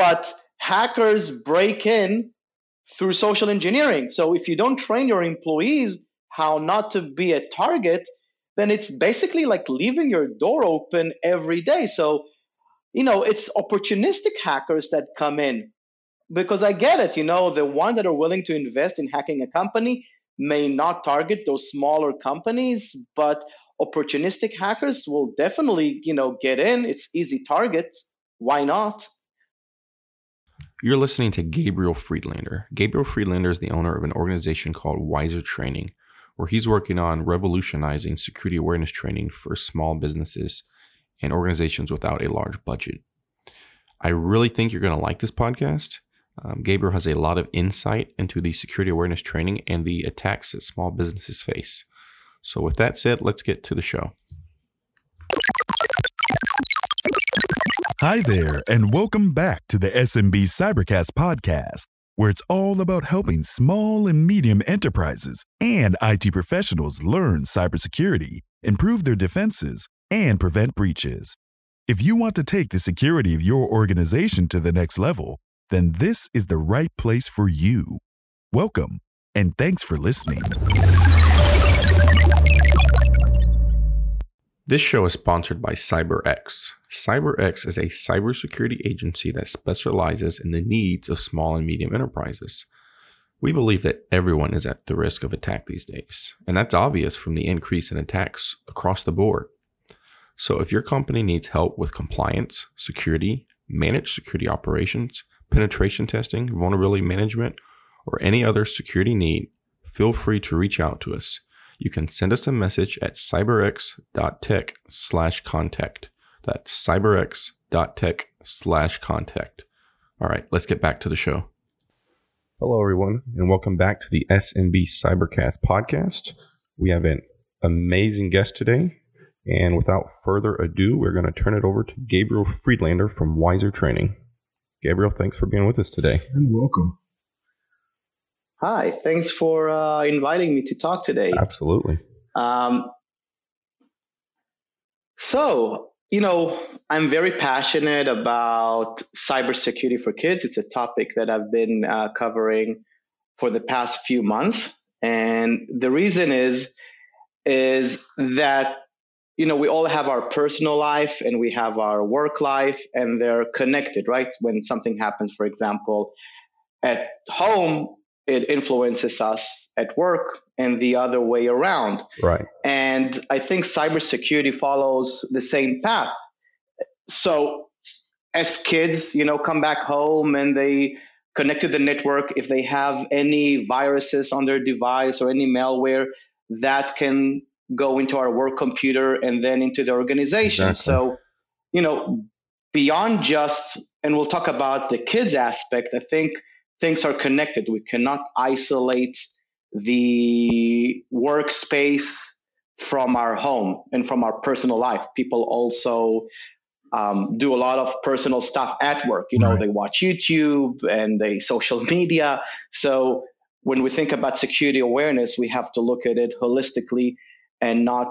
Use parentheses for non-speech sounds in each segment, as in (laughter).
but hackers break in through social engineering. So if you don't train your employees how not to be a target, then it's basically like leaving your door open every day. So, you know, it's opportunistic hackers that come in because I get it. You know, the ones that are willing to invest in hacking a company may not target those smaller companies, but opportunistic hackers will definitely, you know, get in. It's easy targets. Why not? You're listening to Gabriel Friedlander. Gabriel Friedlander is the owner of an organization called Wizer Training, where he's working on revolutionizing security awareness training for small businesses and organizations without a large budget. I really think you're going to like this podcast. Um, Gabriel has a lot of insight into the security awareness training and the attacks that small businesses face. So, with that said, let's get to the show. Hi there, and welcome back to the SMB Cybercast podcast, where it's all about helping small and medium enterprises and IT professionals learn cybersecurity, improve their defenses, and prevent breaches. If you want to take the security of your organization to the next level, then this is the right place for you. Welcome, and thanks for listening. This show is sponsored by CyberX. CyberX is a cybersecurity agency that specializes in the needs of small and medium enterprises. We believe that everyone is at the risk of attack these days, and that's obvious from the increase in attacks across the board. So, if your company needs help with compliance, security, managed security operations, penetration testing, vulnerability management, or any other security need, feel free to reach out to us you can send us a message at cyberx.tech slash contact. That's cyberx.tech slash contact. All right, let's get back to the show. Hello, everyone, and welcome back to the SMB Cybercast podcast. We have an amazing guest today. And without further ado, we're going to turn it over to Gabriel Friedlander from Wizer Training. Gabriel, thanks for being with us today. And welcome. Hi, thanks for uh, inviting me to talk today. Absolutely. Um, so, you know, I'm very passionate about cybersecurity for kids. It's a topic that I've been uh, covering for the past few months, and the reason is is that you know we all have our personal life and we have our work life, and they're connected, right? When something happens, for example, at home, it influences us at work and the other way around. Right. And I think cybersecurity follows the same path. So as kids, you know, come back home and they connect to the network, if they have any viruses on their device or any malware, that can go into our work computer and then into the organization. Exactly. So, you know, beyond just, and we'll talk about the kids aspect, I think things are connected. We cannot isolate the workspace from our home and from our personal life. People also um, do a lot of personal stuff at work. You know, right. they watch YouTube and they (laughs) social media. So when we think about security awareness, we have to look at it holistically and not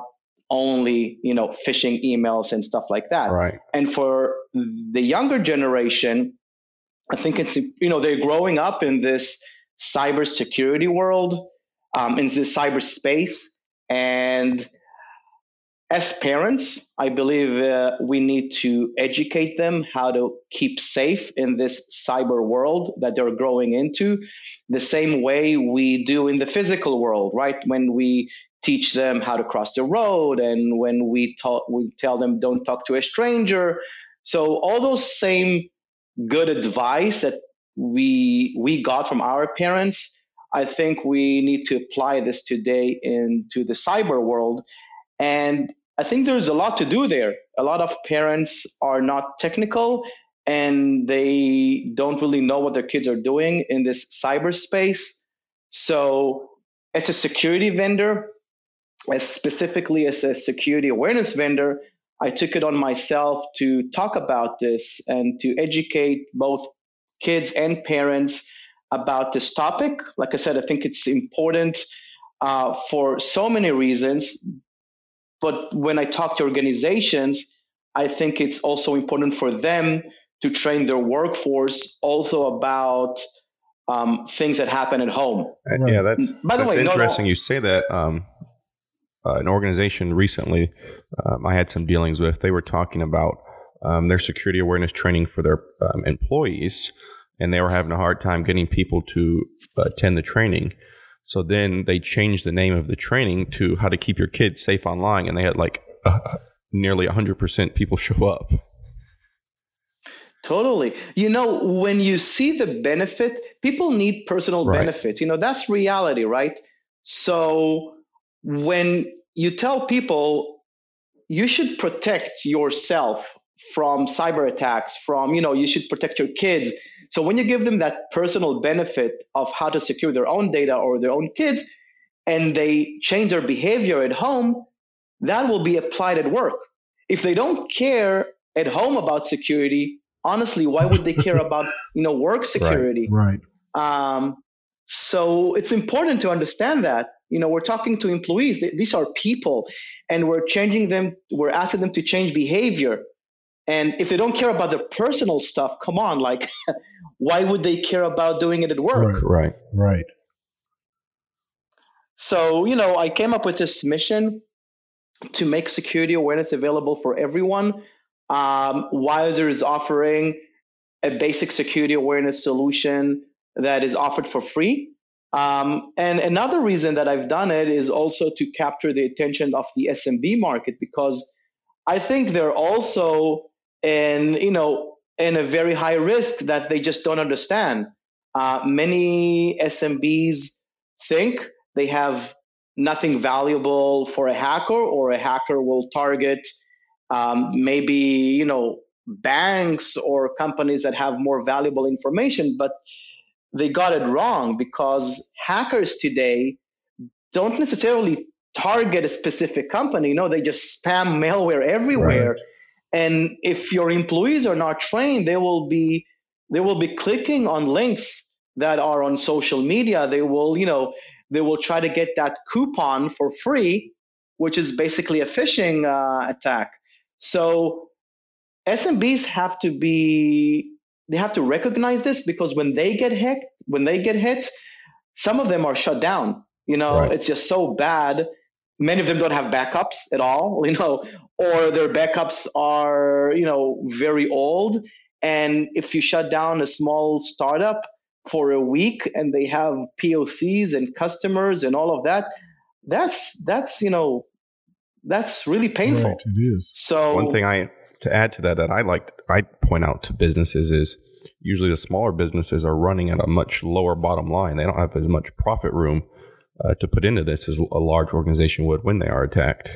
only you know phishing emails and stuff like that. Right. And for the younger generation, I think it's you know they're growing up in this cybersecurity world, um, in this cyberspace, and as parents, I believe uh, we need to educate them how to keep safe in this cyber world that they're growing into, the same way we do in the physical world, right? When we teach them how to cross the road, and when we talk, we tell them don't talk to a stranger. So all those same good advice that we we got from our parents i think we need to apply this today into the cyber world. And i think there's a lot to do there. A lot of parents are not technical and they don't really know what their kids are doing in this cyberspace so as a security vendor as specifically as a security awareness vendor I took it on myself to talk about this and to educate both kids and parents about this topic. Like I said, I think it's important uh, for so many reasons. But when I talk to organizations, I think it's also important for them to train their workforce also about um, things that happen at home. Yeah, that's by the that's way interesting. No, no. You say that. Um, uh, an organization recently um, I had some dealings with. They were talking about um, their security awareness training for their um, employees, and they were having a hard time getting people to attend the training. So then they changed the name of the training to how to keep your kids safe online, and they had like uh, nearly 100% people (laughs) show up. Totally. You know, when you see the benefit, people need personal right. benefits. You know, that's reality, right? So when you tell people you should protect yourself from cyber attacks, from, you know, you should protect your kids. So when you give them that personal benefit of how to secure their own data or their own kids, and they change their behavior at home, that will be applied at work. If they don't care at home about security, honestly, why would they care about (laughs) you know work security? Right. right. Um, so it's important to understand that you know we're talking to employees; these are people, and we're changing them. We're asking them to change behavior. And if they don't care about their personal stuff, come on, like, (laughs) why would they care about doing it at work? Right, right, right. So, you know, I came up with this mission to make security awareness available for everyone. Um, Wizer is offering a basic security awareness solution that is offered for free. Um, and another reason that I've done it is also to capture the attention of the SMB market because I think they're also in, you know, in a very high risk that they just don't understand. Uh, many SMBs think they have nothing valuable for a hacker, or a hacker will target um, maybe you know banks or companies that have more valuable information, but they got it wrong because hackers today don't necessarily target a specific company. No, they just spam malware everywhere. Right. And if your employees are not trained, they will be they will be clicking on links that are on social media. They will, you know, they will try to get that coupon for free, which is basically a phishing uh, attack. So SMBs have to be they have to recognize this because when they get hit, when they get hit, some of them are shut down. You know, right. it's just so bad. Many of them don't have backups at all, (laughs) you know, or their backups are, you know, very old. And if you shut down a small startup for a week and they have POCs and customers and all of that, that's that's you know that's really painful. Right, it is. So one thing I to add to that that I liked I point out to businesses is usually the smaller businesses are running at a much lower bottom line. They don't have as much profit room uh, to put into this as a large organization would when they are attacked.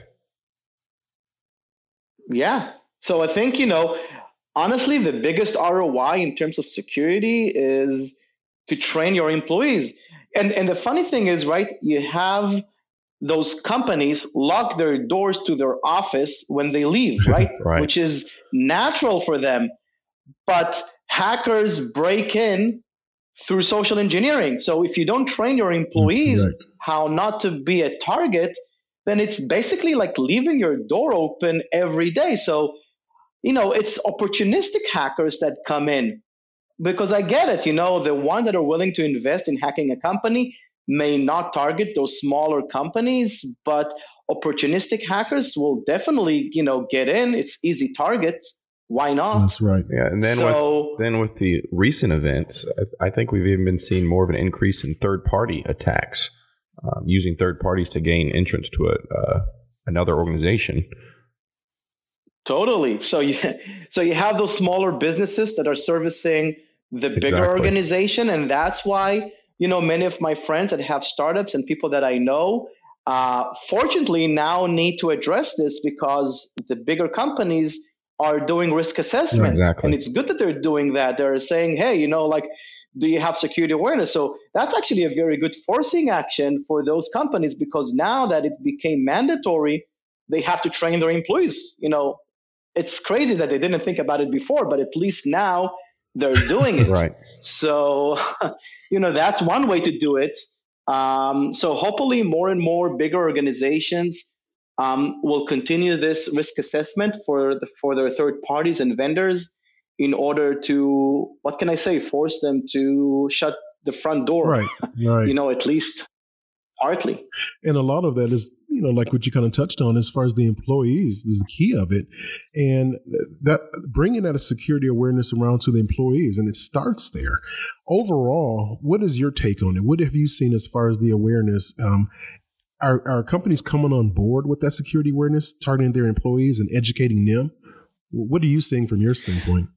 Yeah. So I think you know honestly the biggest ROI in terms of security is to train your employees. And and the funny thing is, right, you have those companies lock their doors to their office when they leave, (laughs) right? right? Which is natural for them. But hackers break in through social engineering. So if you don't train your employees how not to be a target, then it's basically like leaving your door open every day. So, you know, it's opportunistic hackers that come in because I get it. You know, the ones that are willing to invest in hacking a company, may not target those smaller companies, but opportunistic hackers will definitely, you know, get in. It's easy targets. Why not? That's right. Yeah, and then so, with then with the recent events, I, I, think we've even been seeing more of an increase in third party attacks, um, using third parties to gain entrance to a uh, another organization. Totally. So you (laughs) so you have those smaller businesses that are servicing the bigger exactly. organization, and that's why you know, many of my friends that have startups and people that I know, uh, fortunately now need to address this because the bigger companies are doing risk assessment. Exactly. And it's good that they're doing that. They're saying, hey, you know, like, do you have security awareness? So that's actually a very good forcing action for those companies because now that it became mandatory, they have to train their employees. You know, it's crazy that they didn't think about it before, but at least now they're (laughs) doing it. right. So, (laughs) you know, that's one way to do it. Um, so hopefully, more and more bigger organizations um, will continue this risk assessment for the, for their third parties and vendors. in order to what can I say, force them to shut the front door. Right. Right. (laughs) you know, at least partly. And a lot of that is, you know, like what you kind of touched on as far as the employees is the key of it. And that bringing that a security awareness around to the employees, and it starts there. Overall, what is your take on it? What have you seen as far as the awareness? Um, are, are companies coming on board with that security awareness, targeting their employees and educating them? What are you seeing from your standpoint?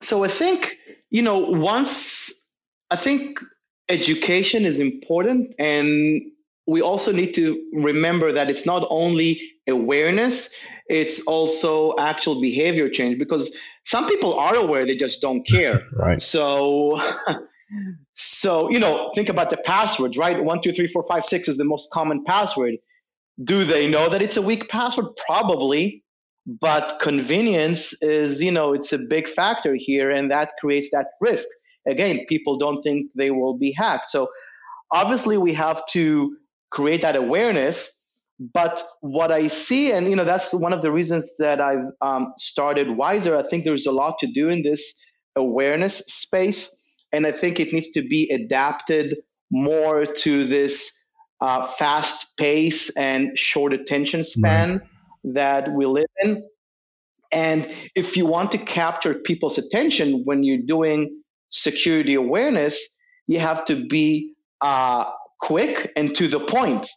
So I think, you know, once I think education is important and we also need to remember that it's not only awareness it's also actual behavior change because some people are aware they just don't care (laughs) right so (laughs) so you know think about the passwords right one two three four five six is the most common password do they know that it's a weak password probably but convenience is you know it's a big factor here and that creates that risk again, people don't think they will be hacked. So obviously we have to create that awareness. But what I see, and you know, that's one of the reasons that I've um, started Wizer. I think there's a lot to do in this awareness space, and I think it needs to be adapted more to this uh, fast pace and short attention span right. that we live in. And if you want to capture people's attention when you're doing security awareness, you have to be uh, quick and to the point.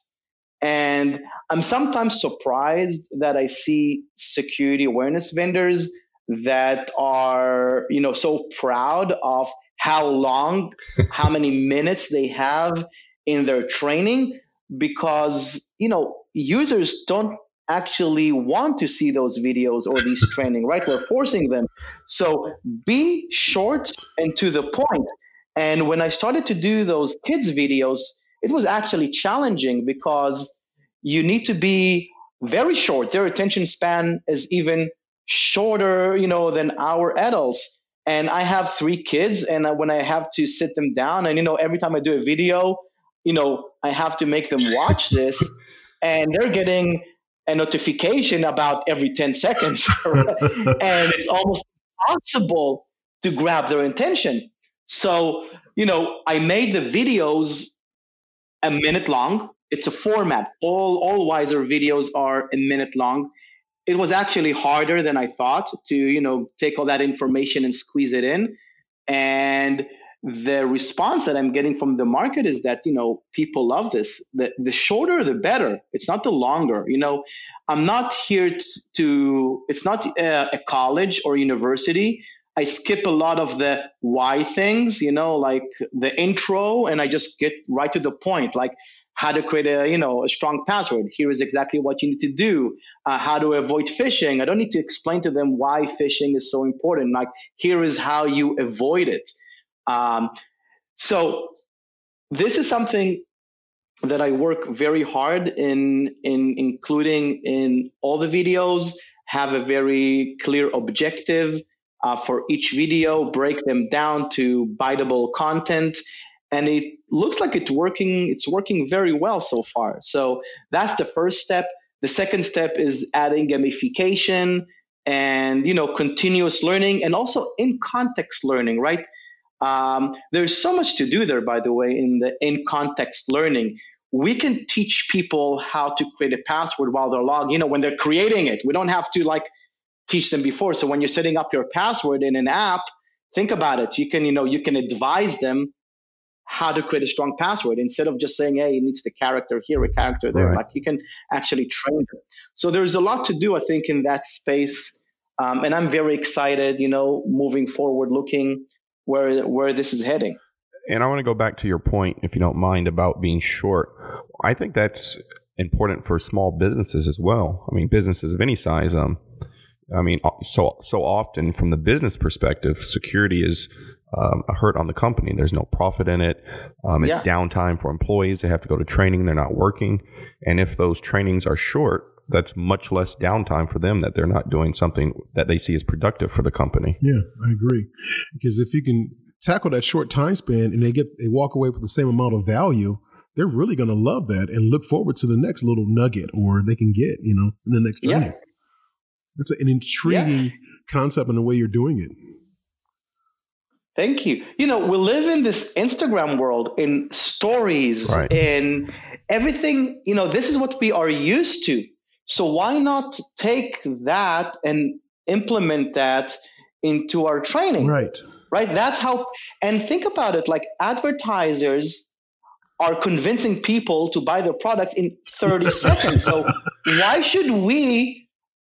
And I'm sometimes surprised that I see security awareness vendors that are, you know, so proud of how long, how many (laughs) minutes they have in their training because, you know, users don't actually want to see those videos or these (laughs) training, right? We're forcing them. So be short and to the point. And when I started to do those kids videos, it was actually challenging because you need to be very short. Their attention span is even shorter, you know, than our adults. And I have three kids, and uh, when I have to sit them down, and you know, every time I do a video, you know, I have to make them watch this, (laughs) and they're getting a notification about every 10 seconds. (laughs) and it's almost impossible to grab their attention. So, you know, I made the videos a minute long. It's a format. All all Wizer videos are a minute long. It was actually harder than I thought to, you know, take all that information and squeeze it in. And the response that I'm getting from the market is that you know people love this. The the shorter the better. It's not the longer. You know, I'm not here to. It's not a, a college or university. I skip a lot of the why things. You know, like the intro, and I just get right to the point. Like how to create a you know a strong password. Here is exactly what you need to do. Uh, how to avoid phishing. I don't need to explain to them why phishing is so important. Like here is how you avoid it um, so this is something that I work very hard in in including in all the videos. Have a very clear objective uh, for each video. Break them down to biteable content, and it looks like it's working. It's working very well so far. So that's the first step. The second step is adding gamification and you know continuous learning and also in context learning. Right um, there's so much to do there, by the way, in the in context learning. We can teach people how to create a password while they're logged, you know, when they're creating it. We don't have to like teach them before. So when you're setting up your password in an app, think about it. You can, you know, you can advise them how to create a strong password instead of just saying, hey, it needs the character here, a character there. Right. Like you can actually train them. So there's a lot to do, I think, in that space. Um, and I'm very excited, you know, moving forward, looking where where this is heading. And I want to go back to your point, if you don't mind, about being short. I think that's important for small businesses as well. I mean, businesses of any size. Um, I mean, so so often from the business perspective, security is um, a hurt on the company. There's no profit in it. Um, it's yeah. downtime for employees. They have to go to training. They're not working. And if those trainings are short, that's much less downtime for them that they're not doing something that they see as productive for the company. Yeah, I agree. Because if you can tackle that short time span and they get they walk away with the same amount of value, they're really going to love that and look forward to the next little nugget or they can get, you know, in the next journey. Yeah. It's an intriguing, yeah. concept and the way you're doing it. Thank you. You know, we live in this Instagram world in stories, right. in everything. You know, this is what we are used to. So why not take that and implement that into our training? Right. Right. That's how, and think about it like advertisers are convincing people to buy their products in 30 (laughs) seconds. So why should we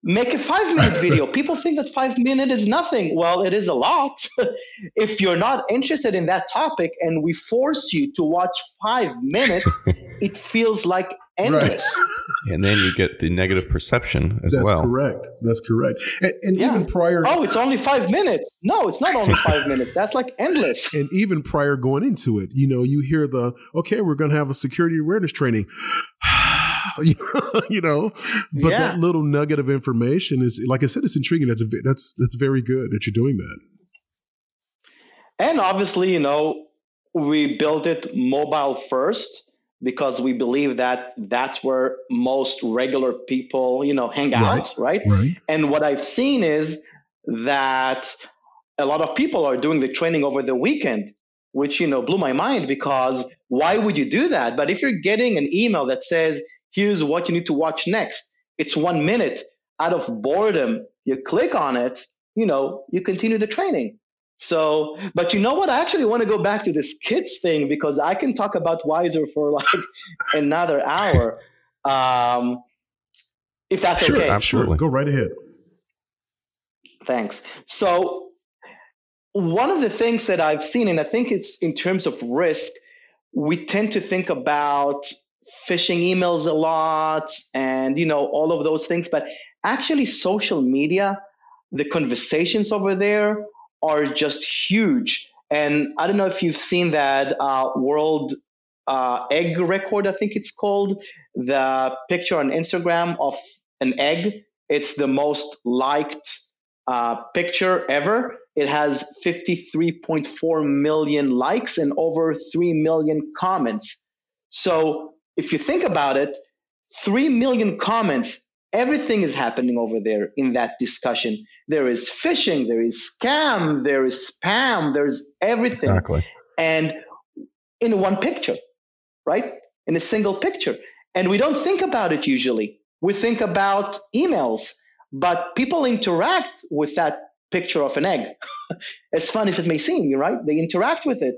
make a five minute (laughs) video. People think that five minutes is nothing. Well, it is a lot. (laughs) if you're not interested in that topic and we force you to watch five minutes, (laughs) it feels like endless. Right. and then you get the negative perception as That's well. That's correct. That's correct. And, and yeah. even prior. Oh, it's only five minutes. No, it's not only five minutes. That's like endless. And even prior going into it, you know, you hear the, okay, we're going to have a security awareness training. (sighs) (sighs) (sighs) (laughs) you know, but yeah. that little nugget of information is, like I said, it's intriguing. That's a, that's that's very good that you're doing that. And obviously, you know, we built it mobile first because we believe that that's where most regular people, you know, hang out, right? right? And what I've seen is that a lot of people are doing the training over the weekend which you know blew my mind because why would you do that but if you're getting an email that says here's what you need to watch next. It's one minute. Out of boredom, you click on it, you know, you continue the training. So, but you know what? I actually want to go back to this kids thing because I can talk about Wizer for like (laughs) another hour. Um, if that's sure, okay. Absolutely. Go right ahead. Thanks. So, one of the things that I've seen, and I think it's in terms of risk, we tend to think about phishing emails a lot and you know all of those things. But actually social media the conversations over there are just huge. And i don't know if you've seen that uh, world uh, egg record i think it's called. The picture on instagram of an egg. It's the most liked uh, picture ever. It has 53.4 million likes and over 3 million comments. So if you think about it, 3 million comments, everything is happening over there in that discussion. There is phishing, there is scam, there is spam, there's everything. Exactly. And in one picture, right? In a single picture. And we don't think about it usually. We think about emails, but people interact with that picture of an egg. (laughs) as fun as it may seem, you're right? They interact with it.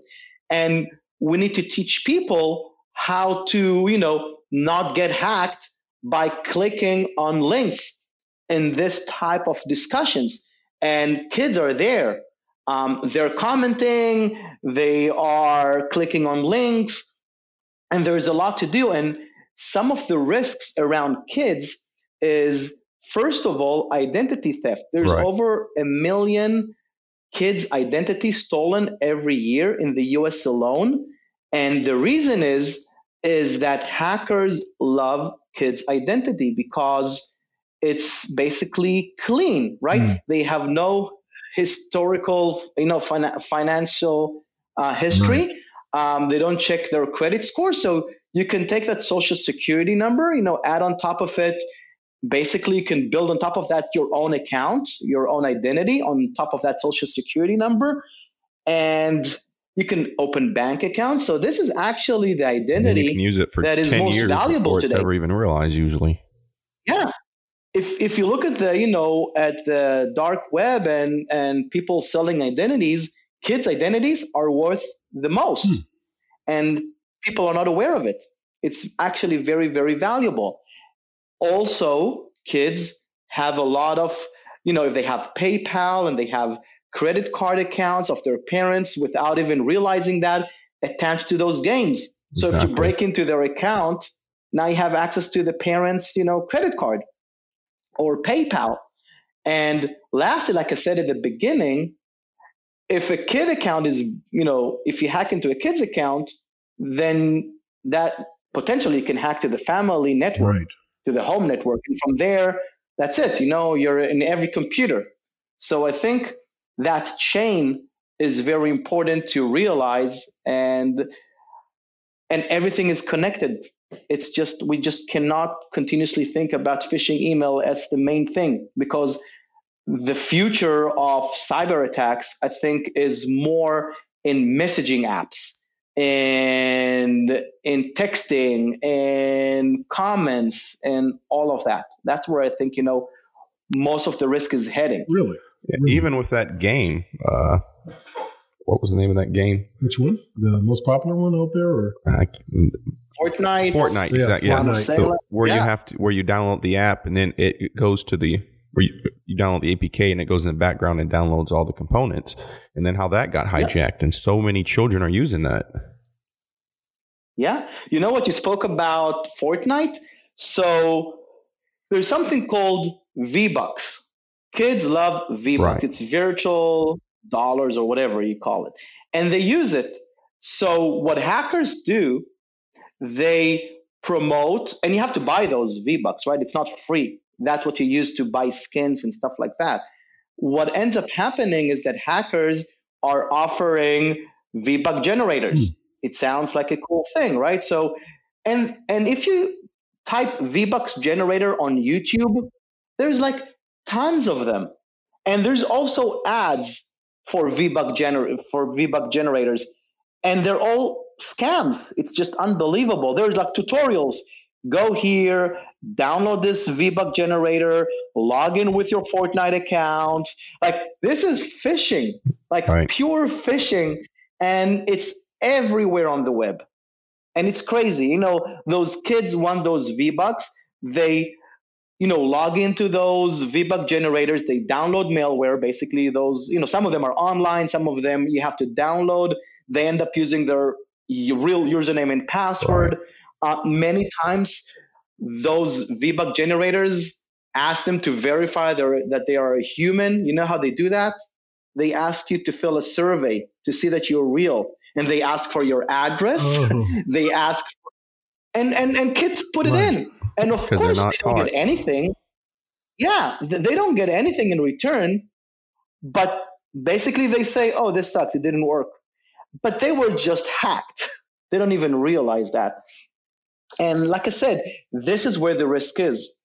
And we need to teach people how to, you know, not get hacked by clicking on links in this type of discussions. And kids are there. Um, they're commenting, they are clicking on links, and there's a lot to do. And some of the risks around kids is, first of all, identity theft. There's right. over a million kids' identity stolen every year in the US alone. And the reason is is that hackers love kids' identity because it's basically clean, right? Mm. They have no historical, you know, fin- financial uh, history. Right. Um, they don't check their credit score, so you can take that social security number, you know, add on top of it. Basically, you can build on top of that your own account, your own identity on top of that social security number, and you can open bank accounts. So this is actually the identity you can use it for that is most valuable today. Never even realize usually. Yeah. If, if you look at the you know at the dark web and and people selling identities, kids' identities are worth the most, hmm. and people are not aware of it. It's actually very very valuable. Also, kids have a lot of you know if they have PayPal and they have credit card accounts of their parents without even realizing that attached to those games. So exactly. if you break into their account, now you have access to the parents, you know, credit card or PayPal. And lastly, like I said at the beginning, if a kid account is, you know, if you hack into a kid's account, then that potentially can hack to the family network, right. to the home network. And from there, that's it. You know, you're in every computer. So I think that chain is very important to realize and and everything is connected it's just we just cannot continuously think about phishing email as the main thing because the future of cyber attacks, I think, is more in messaging apps and in texting and comments and all of that. That's where I think, you know, most of the risk is heading. Really? Yeah, even with that game, uh, what was the name of that game? Which one? The most popular one out there, or I, Fortnite. Fortnite, Yeah, exactly. Yeah, Fortnite. So where you have to, where you download the app and then it, it goes to the, where you, you download the APK and it goes in the background and downloads all the components, and then how that got hijacked, and so many children are using that. Yeah. You know what? You spoke about Fortnite. So there's something called V Bucks. Kids love V Bucks. Right. It's virtual dollars or whatever you call it. And they use it. So what hackers do, they promote, and you have to buy those V Bucks, right? It's not free. That's what you use to buy skins and stuff like that. What ends up happening is that hackers are offering V Buck generators. Hmm. It sounds like a cool thing, right? So, and and if you type V Bucks generator on YouTube, there's like tons of them, and there's also ads for V Buck gener for V Buck generators, and they're all scams. It's just unbelievable. There's like tutorials. Go here, download this V Buck generator, log in with your Fortnite account. Like this is phishing, like Right. pure phishing, and it's everywhere on the web. And it's crazy. You know, those kids want those V Bucks. They, you know, log into those V Buck generators. They download malware. Basically, those, you know, some of them are online. Some of them you have to download. They end up using their real username and password. Uh, many times, those V Buck generators ask them to verify their, that they are a human. You know how they do that? They ask you to fill a survey to see that you're real, and they ask for your address. Oh. (laughs) They ask, and and and kids put it in, and of course they don't taught. get anything. Yeah, they don't get anything in return, but basically they say, "Oh, this sucks. It didn't work," but they were just hacked. They don't even realize that. And like I said, this is where the risk is.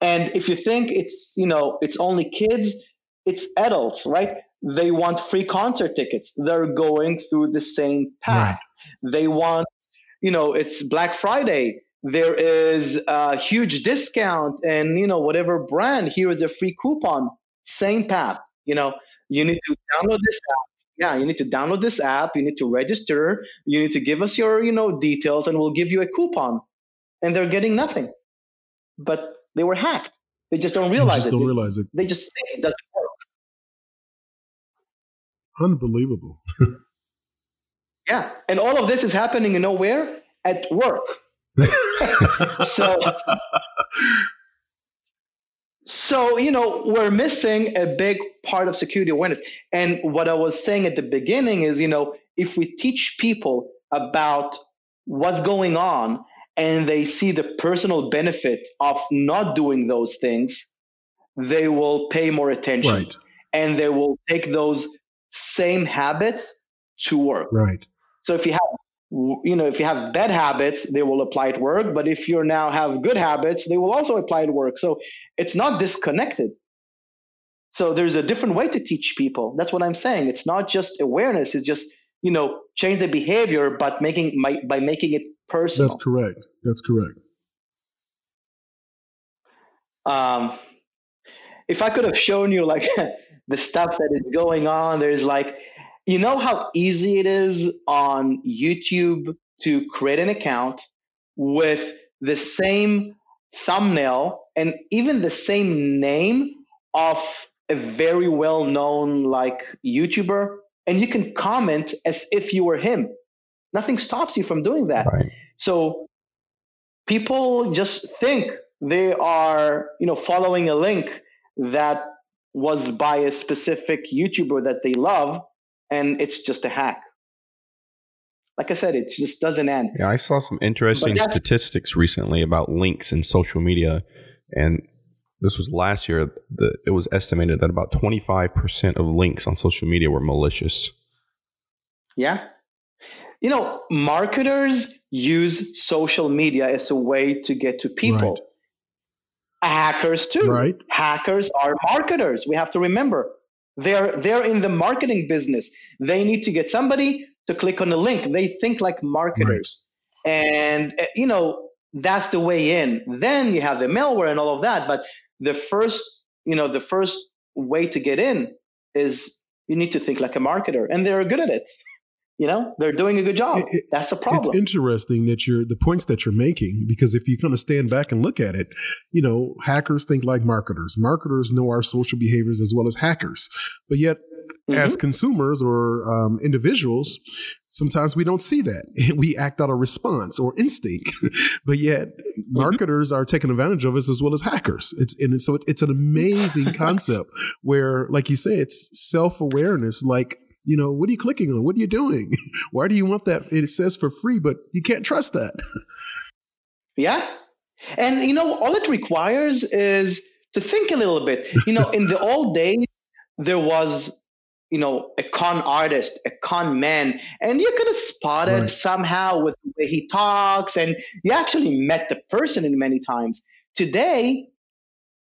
And if you think it's you know it's only kids, it's adults, right? They want free concert tickets. They're going through the same path. They want, you know, it's Black Friday. There is a huge discount, and you know, whatever brand, here is a free coupon. Same path. You know, you need to download this app. Yeah, you need to download this app. You need to register. You need to give us your, you know, details, and we'll give you a coupon. And they're getting nothing. But they were hacked. They just don't realize just it. don't They- realize it. they just think it doesn't work. Unbelievable. (laughs) Yeah. And all of this is happening in nowhere at work. So so you know we're missing a big part of security awareness. And what I was saying at the beginning is, you know, if we teach people about what's going on and they see the personal benefit of not doing those things, they will pay more attention right. and they will take those same habits to work. Right. So if you have you know if you have bad habits, they will apply at work. But if you now have good habits, they will also apply at work. So it's not disconnected. So there's a different way to teach people. That's what I'm saying. It's not just awareness. It's just you know change the behavior, but making by, by making it personal. That's correct. That's correct. um, if I could have shown you like (laughs) the stuff that is going on, there's like, you know how easy it is on YouTube to create an account with the same thumbnail and even the same name of a very well known like YouTuber, and you can comment as if you were him. Nothing stops you from doing that. Right. So people just think they are, you know, following a link that was by a specific YouTuber that they love, and it's just a hack. Like I said, it just doesn't end. Yeah, I saw some interesting statistics recently about links in social media, and this was last year. The, it was estimated that about 25% of links on social media were malicious. Yeah. You know, marketers use social media as a way to get to people. Right. hackers too. Right. Hackers are marketers. We have to remember they're they're in the marketing business. They need to get somebody to click on a link. They think like marketers, right. and eh, you know that's the way in. Then you have the malware and all of that. But the first, you know, the first way to get in is you need to think like a marketer, and they're good at it you know they're doing a good job. It, that's a problem. it's interesting that you're the points that you're making because if you kind of stand back and look at it you know hackers think like marketers. Marketers know our social behaviors as well as hackers. But yet mm-hmm. as consumers or um, individuals sometimes we don't see that. (laughs) We act out of response or instinct. (laughs) But yet mm-hmm. marketers are taking advantage of us as well as hackers. It's and so it's, it's an amazing (laughs) concept where like you say it's self-awareness. Like you know, what are you clicking on? What are you doing? (laughs) Why do you want that? It says for free, but you can't trust that. (laughs) yeah. And, you know, all it requires is to think a little bit. You know, in the (laughs) old days, there was, you know, a con artist, a con man, and you could have spotted right. somehow with the way he talks, and you actually met the person in many times. Today,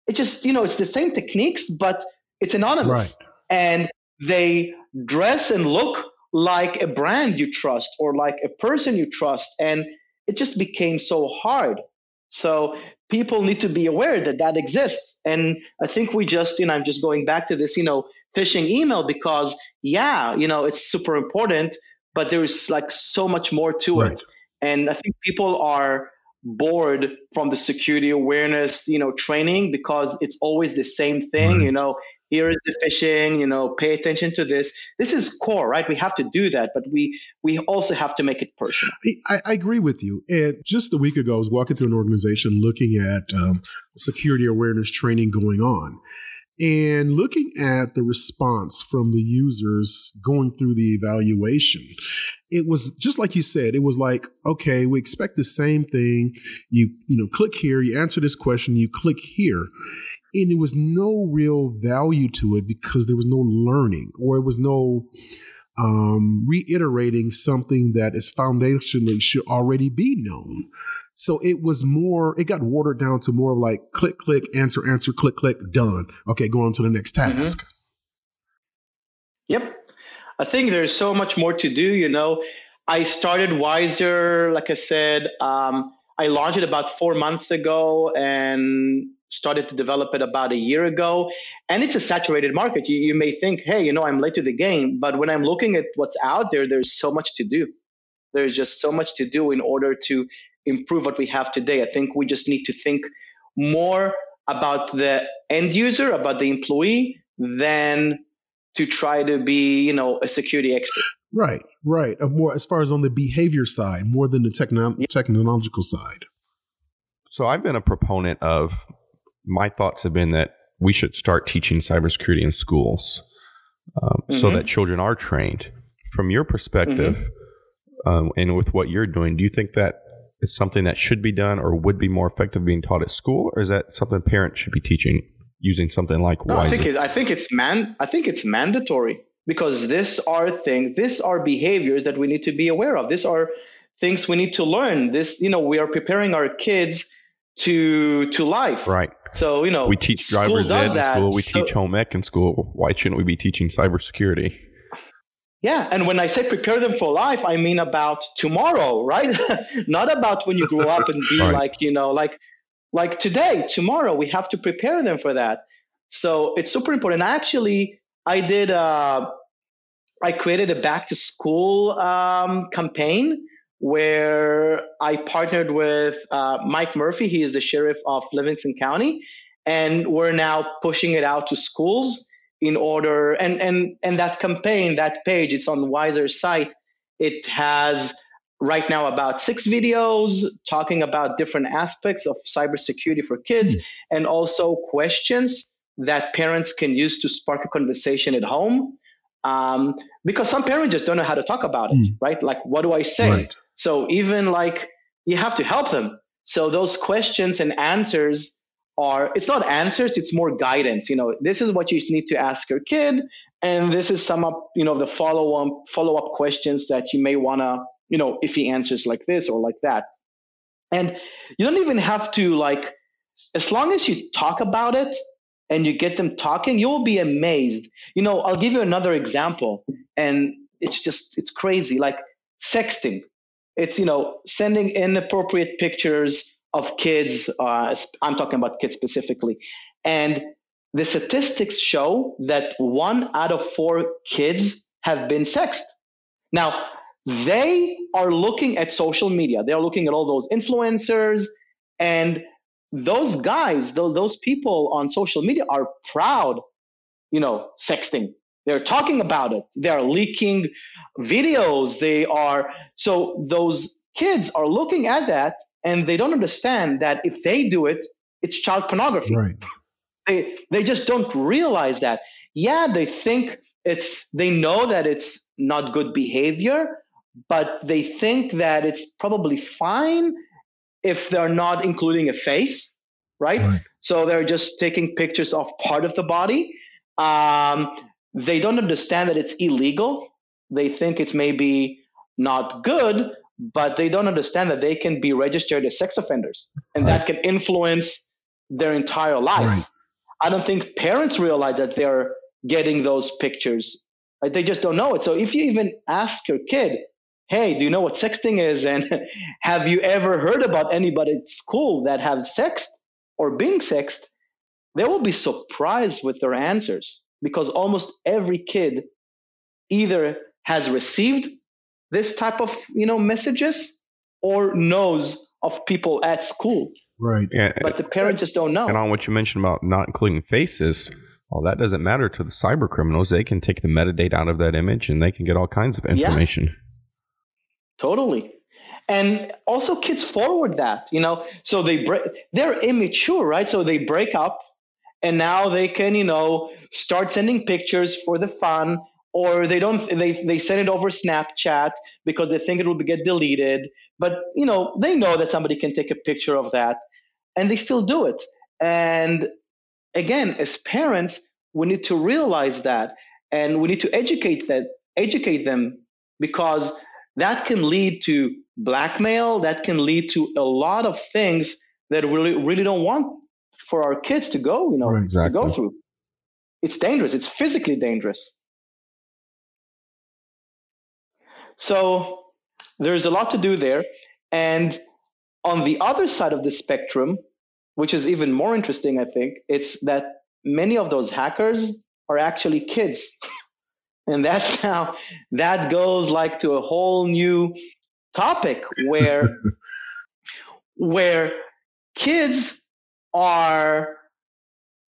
it just, you know, it's the same techniques, but it's anonymous. Right. And they dress and look like a brand you trust or like a person you trust. And it just became so hard. So people need to be aware that that exists. And I think we just, you know, I'm just going back to this, you know, phishing email because, yeah, you know, it's super important, but there's like so much more to right. it. And I think people are bored from the security awareness, you know, training because it's always the same thing, right. you know, here is the phishing you know pay attention to this. This is core right? We have to do that but we we also have to make it personal. I, I agree with you. And just a week ago i was walking through an organization looking at um, security awareness training going on and looking at the response from the users going through the evaluation. It was just like you said it was like okay we expect the same thing. You you know click here you answer this question you click here and there was no real value to it because there was no learning or it was no um, reiterating something that is foundationally should already be known. So it was more, it got watered down to more of like click, click, answer, answer, click, click, done. Okay, go on to the next mm-hmm. task. Mm-hmm. Yep. I think there's so much more to do. You know, I started Wizer, like I said, um, I launched it about four months ago and started to develop it about a year ago and it's a saturated market. You, you may think hey you know i'm late to the game but when i'm looking at what's out there there's so much to do. There's just so much to do in order to improve what we have today. I think we just need to think more about the end user about the employee than to try to be you know a security expert. Right right. Uh, more as far as on the behavior side more than the techno- yeah. technological side. So I've been a proponent of my thoughts have been that we should start teaching cybersecurity in schools um, mm-hmm. so that children are trained. From your perspective, mm-hmm. um, and with what you're doing, do you think that it's something that should be done or would be more effective being taught at school, or is that something parents should be teaching using something like no, I think it, I think it's man. I think it's mandatory because this are things. These are behaviors that we need to be aware of. These are things we need to learn. This, you know, we are preparing our kids to to life. Right. So you know, we teach driver's ed in that. school. We so, teach home ec in school. Why shouldn't we be teaching cybersecurity? Yeah, and when I say prepare them for life, I mean about tomorrow, right? (laughs) Not about when you grow up and be (laughs) right. like you know, like like today, tomorrow. We have to prepare them for that. So it's super important. Actually, I did. Uh, I created a back to school um, campaign where I partnered with uh, Mike Murphy. He is the sheriff of Livingston County, and we're now pushing it out to schools in order. And and and that campaign, that page, it's on Wizer's site. It has right now about six videos talking about different aspects of cybersecurity for kids, mm-hmm. and also questions that parents can use to spark a conversation at home. Um, because some parents just don't know how to talk about it, mm. right? Like, what do I say? Right so even like you have to help them. So those questions and answers are it's not answers, it's more guidance. You know, this is what you need to ask your kid, and this is some up, you know, the follow up follow up questions that you may wanna, you know, if he answers like this or like that. And you don't even have to like as long as you talk about it and you get them talking, you will be amazed. You know, I'll give you another example, and it's just it's crazy. Like sexting, it's you know sending inappropriate pictures of kids. Uh, I'm talking about kids specifically, and the statistics show that one out of four kids have been sexed. Now, they are looking at social media. They are looking at all those influencers and those guys, those, those people on social media are proud, you know, sexting. They're talking about it. They are leaking videos. They are, so those kids are looking at that and they don't understand that if they do it, it's child pornography. Right. (laughs) They, they just don't realize that. Yeah, they think it's, they know that it's not good behavior, but they think that it's probably fine if they're not including a face, right? right. So they're just taking pictures of part of the body. Um, they don't understand that it's illegal. They think it's maybe not good, but they don't understand that they can be registered as sex offenders and right. that can influence their entire life. Right. I don't think parents realize that they're getting those pictures. Right? They just don't know it. So if you even ask your kid, hey, do you know what sexting is? And (laughs) have you ever heard about anybody at school that have sexed or being sexed? They will be surprised with their answers because almost every kid either has received this type of you know messages or knows of people at school. Right. Yeah, but the parents just don't know. And on what you mentioned about not including faces, well, that doesn't matter to the cyber criminals. They can take the metadata out of that image and they can get all kinds of information. Yeah. Totally. And also kids forward that, you know, so they break, they're immature, right? So they break up and now they can, you know, start sending pictures for the fun or they don't, they, they send it over Snapchat because they think it will get deleted. But, you know, they know that somebody can take a picture of that and they still do it. And again, as parents, we need to realize that and we need to educate that, educate them because that can lead to blackmail that can lead to a lot of things that we really, really don't want for our kids to go you know right, exactly. to go through it's dangerous. It's physically dangerous. So there's a lot to do there. And on the other side of the spectrum which is even more interesting i think it's that many of those hackers are actually kids. (laughs) And that's (laughs) now that goes like to a whole new topic where (laughs) where kids are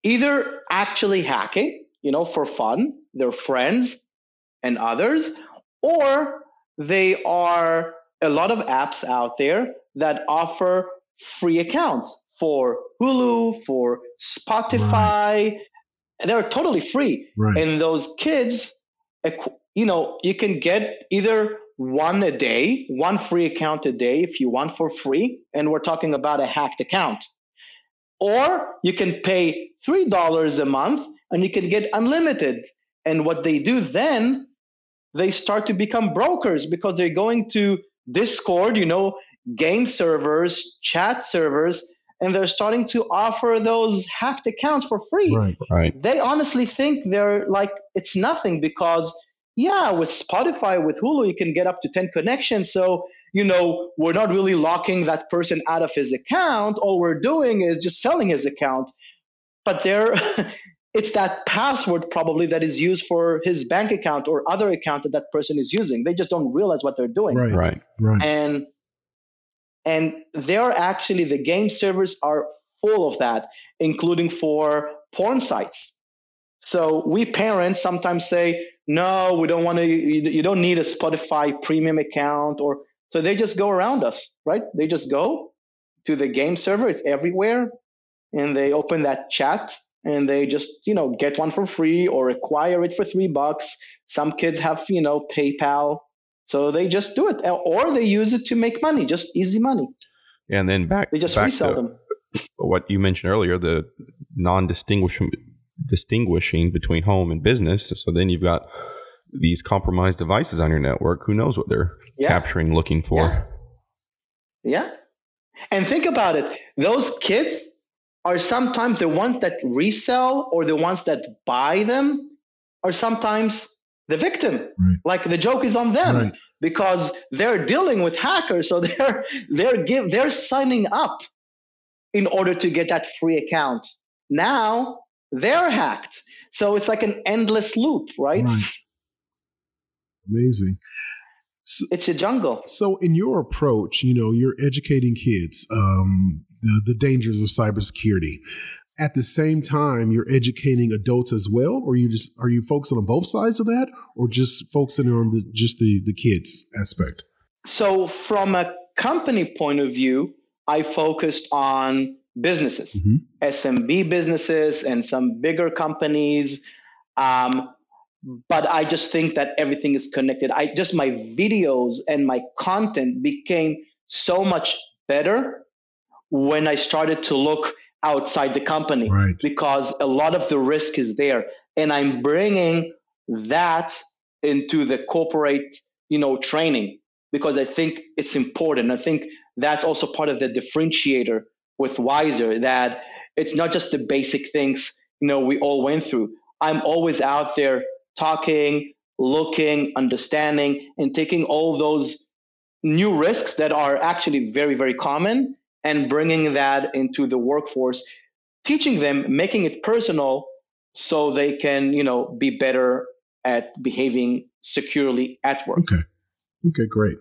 either actually hacking you know for fun their friends and others or they are a lot of apps out there that offer free accounts for hulu for spotify right. they're totally free right. and those kids you know, you can get either one a day, one free account a day if you want for free, and we're talking about a hacked account. Or you can pay $3 a month and you can get unlimited. And what they do then, they start to become brokers because they're going to Discord, you know, game servers, chat servers, and they're starting to offer those hacked accounts for free. Right, right. They honestly think they're like it's nothing because yeah, with Spotify, with Hulu, you can get up to 10 connections. So, you know, we're not really locking that person out of his account. All we're doing is just selling his account. But there (laughs) it's that password probably that is used for his bank account or other account that that person is using. They just don't realize what they're doing. Right, right, right. And and they're actually, the game servers are full of that, including for porn sites. So we parents sometimes say, no, we don't want to, you, you don't need a Spotify premium account or, so they just go around us, right? They just go to the game server. It's everywhere. And they open that chat and they just, you know, get one for free or acquire it for three bucks. Some kids have, you know, PayPal so they just do it, or they use it to make money, just easy money. And then back, they just back resell them. (laughs) What you mentioned earlier, the non-distinguishing distinguishing between home and business. So then you've got these compromised devices on your network. Who knows what they're yeah. capturing, looking for? Yeah. yeah. And think about it. Those kids, are sometimes the ones that resell or the ones that buy them are sometimes the victim. Right. Like the joke is on them right. because they're dealing with hackers, so (laughs) they're they're give they're signing up in order to get that free account. Now they're hacked. So it's like an endless loop, right? right. Amazing. So, it's a jungle. So, in your approach, you know, you're educating kids um, the, the dangers of cybersecurity. At the same time, you're educating adults as well, or you just are you focusing on both sides of that, or just focusing on the just the the kids aspect? So, from a company point of view, I focused on businesses, mm-hmm. SMB businesses, and some bigger companies. Um, but I just think that everything is connected. I just my videos and my content became so much better when I started to look outside the company right. because a lot of the risk is there, and I'm bringing that into the corporate, you know, training because I think it's important. I think that's also part of the differentiator with Wizer that it's not just the basic things you know we all went through. I'm always out there talking, looking, understanding, and taking all those new risks that are actually very, very common and bringing that into the workforce, teaching them, making it personal so they can, you know, be better at behaving securely at work. Okay. Okay, great.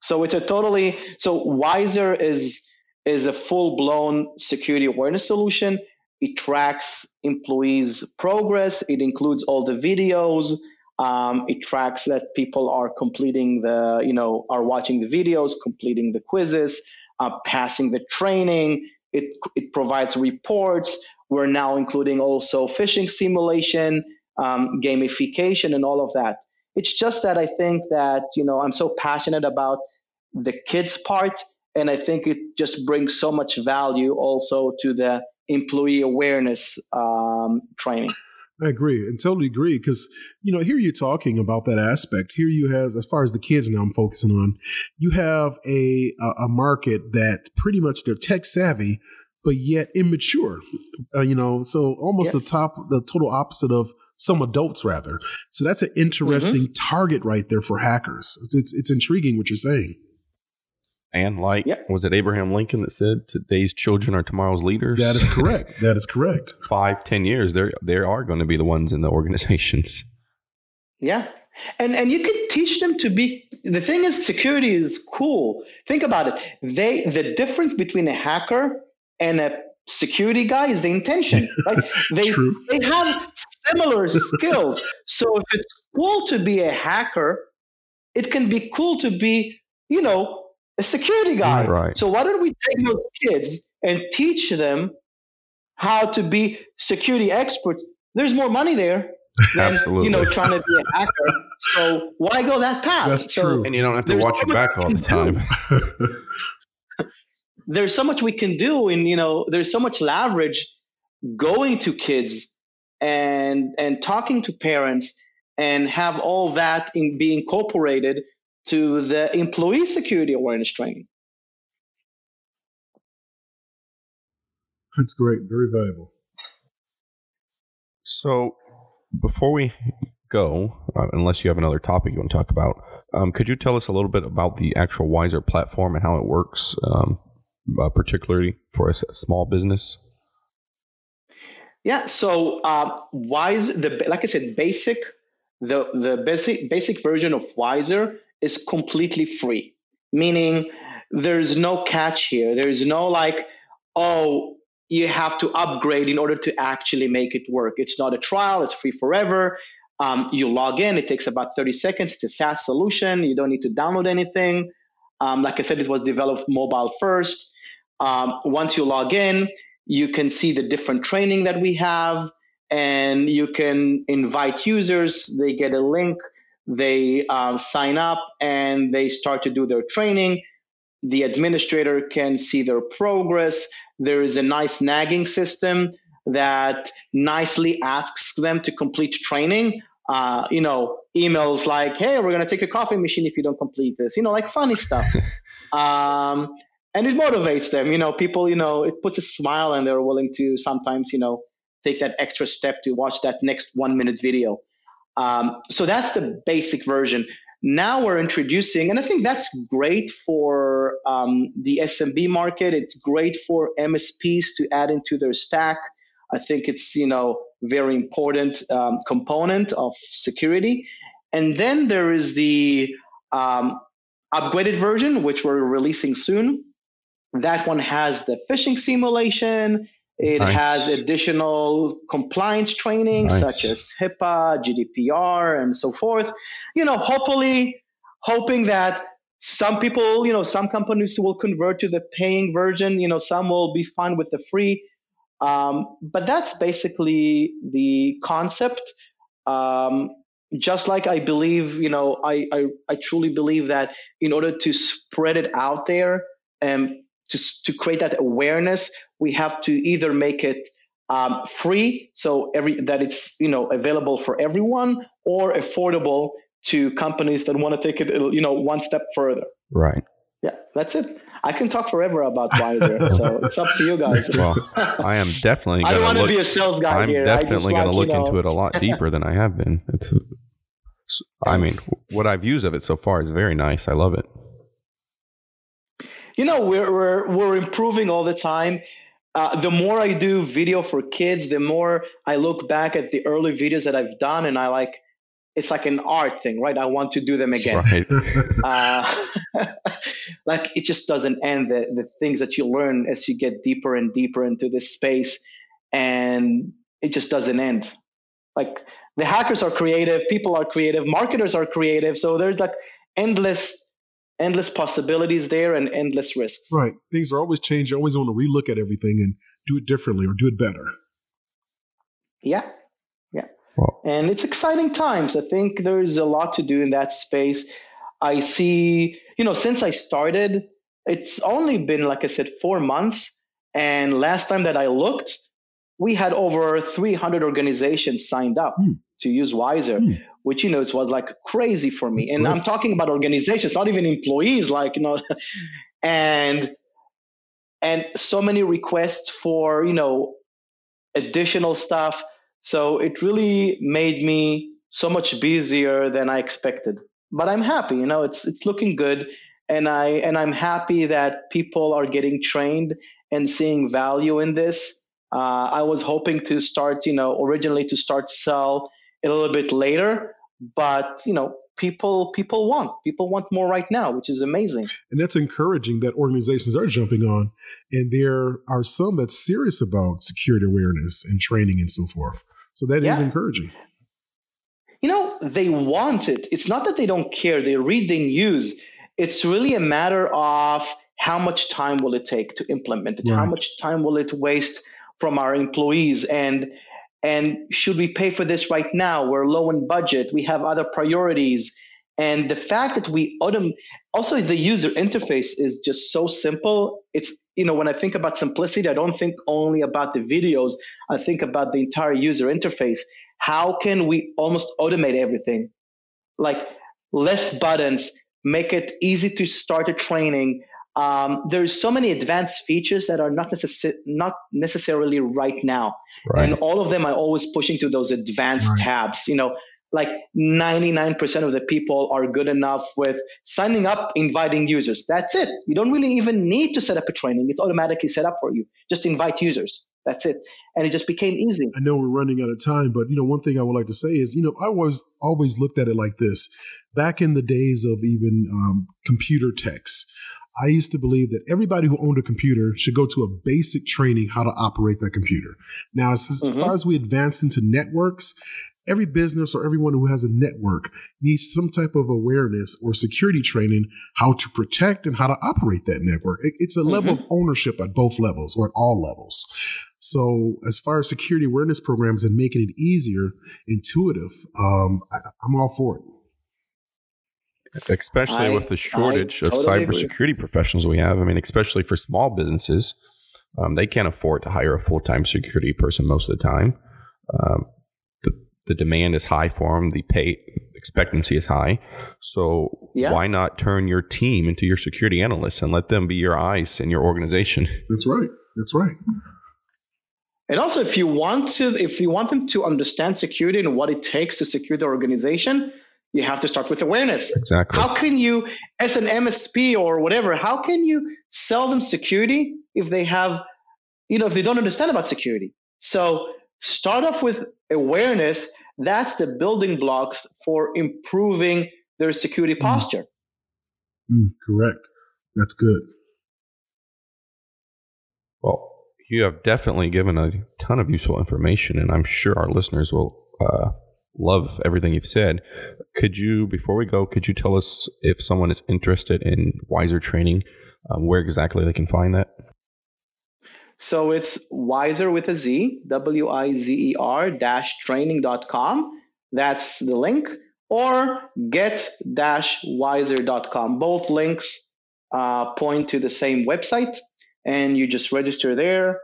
So it's a totally so Wizer is is a full blown security awareness solution. It tracks employees' progress. It includes all the videos. Um, it tracks that people are completing the, you know, are watching the videos, completing the quizzes, uh, passing the training. It, it provides reports. We're now including also phishing simulation, um, gamification, and all of that. It's just that I think that, you know, I'm so passionate about the kids part. And I think it just brings so much value also to the employee awareness um, training. I agree and totally agree because you know here you're talking about that aspect. Here you have, as far as the kids now, I'm focusing on. You have a a, market that pretty much they're tech savvy, but yet immature. Uh, you know, so almost the top, the total opposite of some adults rather. So that's an interesting mm-hmm. target right there for hackers. It's, it's it's intriguing what you're saying. And like, yep. was it Abraham Lincoln that said, "Today's children are tomorrow's leaders"? That is (laughs) correct. that is correct. Five, ten years, they they are going to be the ones in the organizations. Yeah, and and you can teach them to be. The thing is, security is cool. Think about it. They the difference between a hacker and a security guy is the intention. (laughs) Like they True. they have similar skills. So if it's cool to be a hacker, it can be cool to be, you know, a security guy. Right. So why don't we take those kids and teach them how to be security experts? There's more money there than Absolutely. you know trying to be a hacker. So why go that path? That's so true. And you don't have to watch so your back all the time. (laughs) there's so much we can do, and you know, there's so much leverage going to kids and and talking to parents and have all that in, be incorporated to the employee security awareness training. That's great, very valuable. So, before we go, uh, unless you have another topic you want to talk about, um, could you tell us a little bit about the actual Wizer platform and how it works, um, uh, particularly for a, a, small business? Yeah, so uh, Wizer, the like I said, basic the the basic basic version of Wizer is completely free, meaning there's no catch here. There's no like, oh, you have to upgrade in order to actually make it work. It's not a trial, it's free forever. Um, you log in, it takes about 30 seconds. It's a SaaS solution. You don't need to download anything. Um, like I said, it was developed mobile first. Um, once you log in, you can see the different training that we have, and you can invite users. They get a link they um, sign up and they start to do their training. The administrator can see their progress. There is a nice nagging system that nicely asks them to complete training. Uh, you know, emails like, hey, we're going to take a coffee machine if you don't complete this, you know, like funny stuff. (laughs) um, and it motivates them. You know, people, you know, it puts a smile and they're willing to sometimes, you know, take that extra step to watch that next one minute video. Um, so that's the basic version. Now we're introducing, and I think that's great for um, the SMB market. It's great for MSPs to add into their stack. I think it's you know very important um, component of security. And then there is the um, upgraded version, which we're releasing soon. That one has the phishing simulation. It nice. has additional compliance training nice. such as HIPAA, GDPR, and so forth. You know, hopefully, hoping that some people, you know, some companies will convert to the paying version. You know, some will be fine with the free. Um, but that's basically the concept. Um, just like I believe, you know, I, I, I truly believe that in order to spread it out there and to, to create that awareness, we have to either make it um, free, so every that it's you know available for everyone, or affordable to companies that want to take it you know one step further. Right. Yeah, that's it. I can talk forever about Wizer, so (laughs) it's up to you guys. (laughs) well, I am definitely. I don't want to be a sales guy I'm here. definitely going like, to look you know, into it a lot (laughs) deeper than I have been. It's, I mean, what I've used of it so far is very nice. I love it you know we're we're, we're improving all the time. Uh, the more i do video for kids the more i look back at the early videos that i've done and i like it's like an art thing right? I want to do them again. Right. (laughs) uh, (laughs) like it just doesn't end. The, the things that you learn as you get deeper and deeper into this space and it just doesn't end. Like the hackers are creative people are creative marketers are creative so there's like endless endless possibilities there and endless risks. Right. Things are always changing. You always want to relook at everything and do it differently or do it better. Yeah. Yeah. And it's exciting times. I think there's a lot to do in that space. I see, you know, since I started, it's only been, like I said, four months. And last time that I looked, we had over 300 organizations signed up hmm. to use Wizer. hmm which you know it was like crazy for me. That's and great. I'm talking about organizations, not even employees, like you know, (laughs) and and so many requests for you know additional stuff. So it really made me so much busier than I expected. But I'm happy, you know, it's it's looking good, and I and I'm happy that people are getting trained and seeing value in this. Uh, I was hoping to start, you know, originally to start sell a little bit later, but you know people people want people want more right now which is amazing. And that's encouraging that organizations are jumping on and there are some that's serious about security awareness and training and so forth. So that yeah. is encouraging. You know they want it. It's not that they don't care they read the news. It's really a matter of how much time will it take to implement it? Right. how much time will it waste from our employees? And and should we pay for this right now? We're low in budget. We have other priorities. And the fact that we autom- also the user interface is just so simple. It's, you know, when I think about simplicity, I don't think only about the videos. I think about the entire user interface. How can we almost automate everything? Like less buttons, make it easy to start a training, um, there's so many advanced features that are not, necess- not necessarily right now. Right. And all of them are always pushing to those advanced right. tabs. You know, like 99% of the people are good enough with signing up, inviting users. That's it. You don't really even need to set up a training. It's automatically set up for you. Just invite users. That's it. And it just became easy. I know we're running out of time, but you know, one thing I would like to say is, you know, I was always looked at it like this. Back in the days of even um, computer techs, I used to believe that everybody who owned a computer should go to a basic training how to operate that computer. Now, as, as mm-hmm. far as we advanced into networks, every business or everyone who has a network needs some type of awareness or security training how to protect and how to operate that network. It, it's a mm-hmm. level of ownership at both levels or at all levels. So, as far as security awareness programs and making it easier, intuitive, um, I, I'm all for it especially I, with the shortage I of totally cybersecurity agree. professionals we have. I mean, especially for small businesses, um, they can't afford to hire a full time security person most of the time. Um, the the demand is high for them. The pay expectancy is high. So Yeah. why not turn your team into your security analysts and let them be your eyes in your organization? (laughs) That's right. That's right. And also, if you want to, if you want them to understand security and what it takes to secure the organization, you have to start with awareness. Exactly. How can you, as an MSP or whatever, how can you sell them security if they have, you know, if they don't understand about security? So start off with awareness. That's the building blocks for improving their security posture. Mm, correct. That's good. Well, you have definitely given a ton of useful information, and I'm sure our listeners will uh, love everything you've said. Could you, before we go, could you tell us if someone is interested in Wizer training, um, where exactly they can find that? So it's Wizer with a Z, W I Z E R dash training.com. That's the link. Or get dash wizer.com. Both links uh, point to the same website, and you just register there,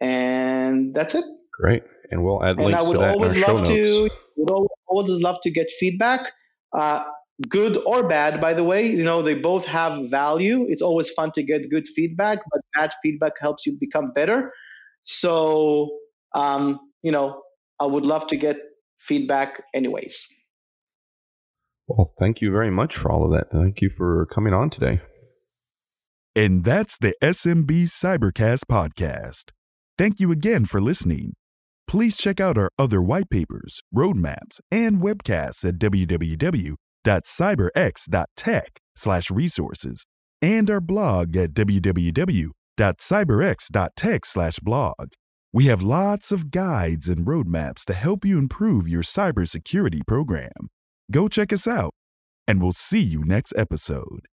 and that's it. Great, and we'll add And links I would to that in our always show love notes. to would always love to get feedback. Uh, good or bad, by the way. You know, they both have value. It's always fun to get good feedback, but bad feedback helps you become better. So, um, you know, I would love to get feedback anyways. Well, thank you very much for all of that. Thank you for coming on today. And that's the SMB Cybercast podcast. Thank you again for listening. Please check out our other white papers, roadmaps, and webcasts at www.cyberx.tech slash resources and our blog at www.cyberx.tech slash blog. We have lots of guides and roadmaps to help you improve your cybersecurity program. Go check us out, and we'll see you next episode.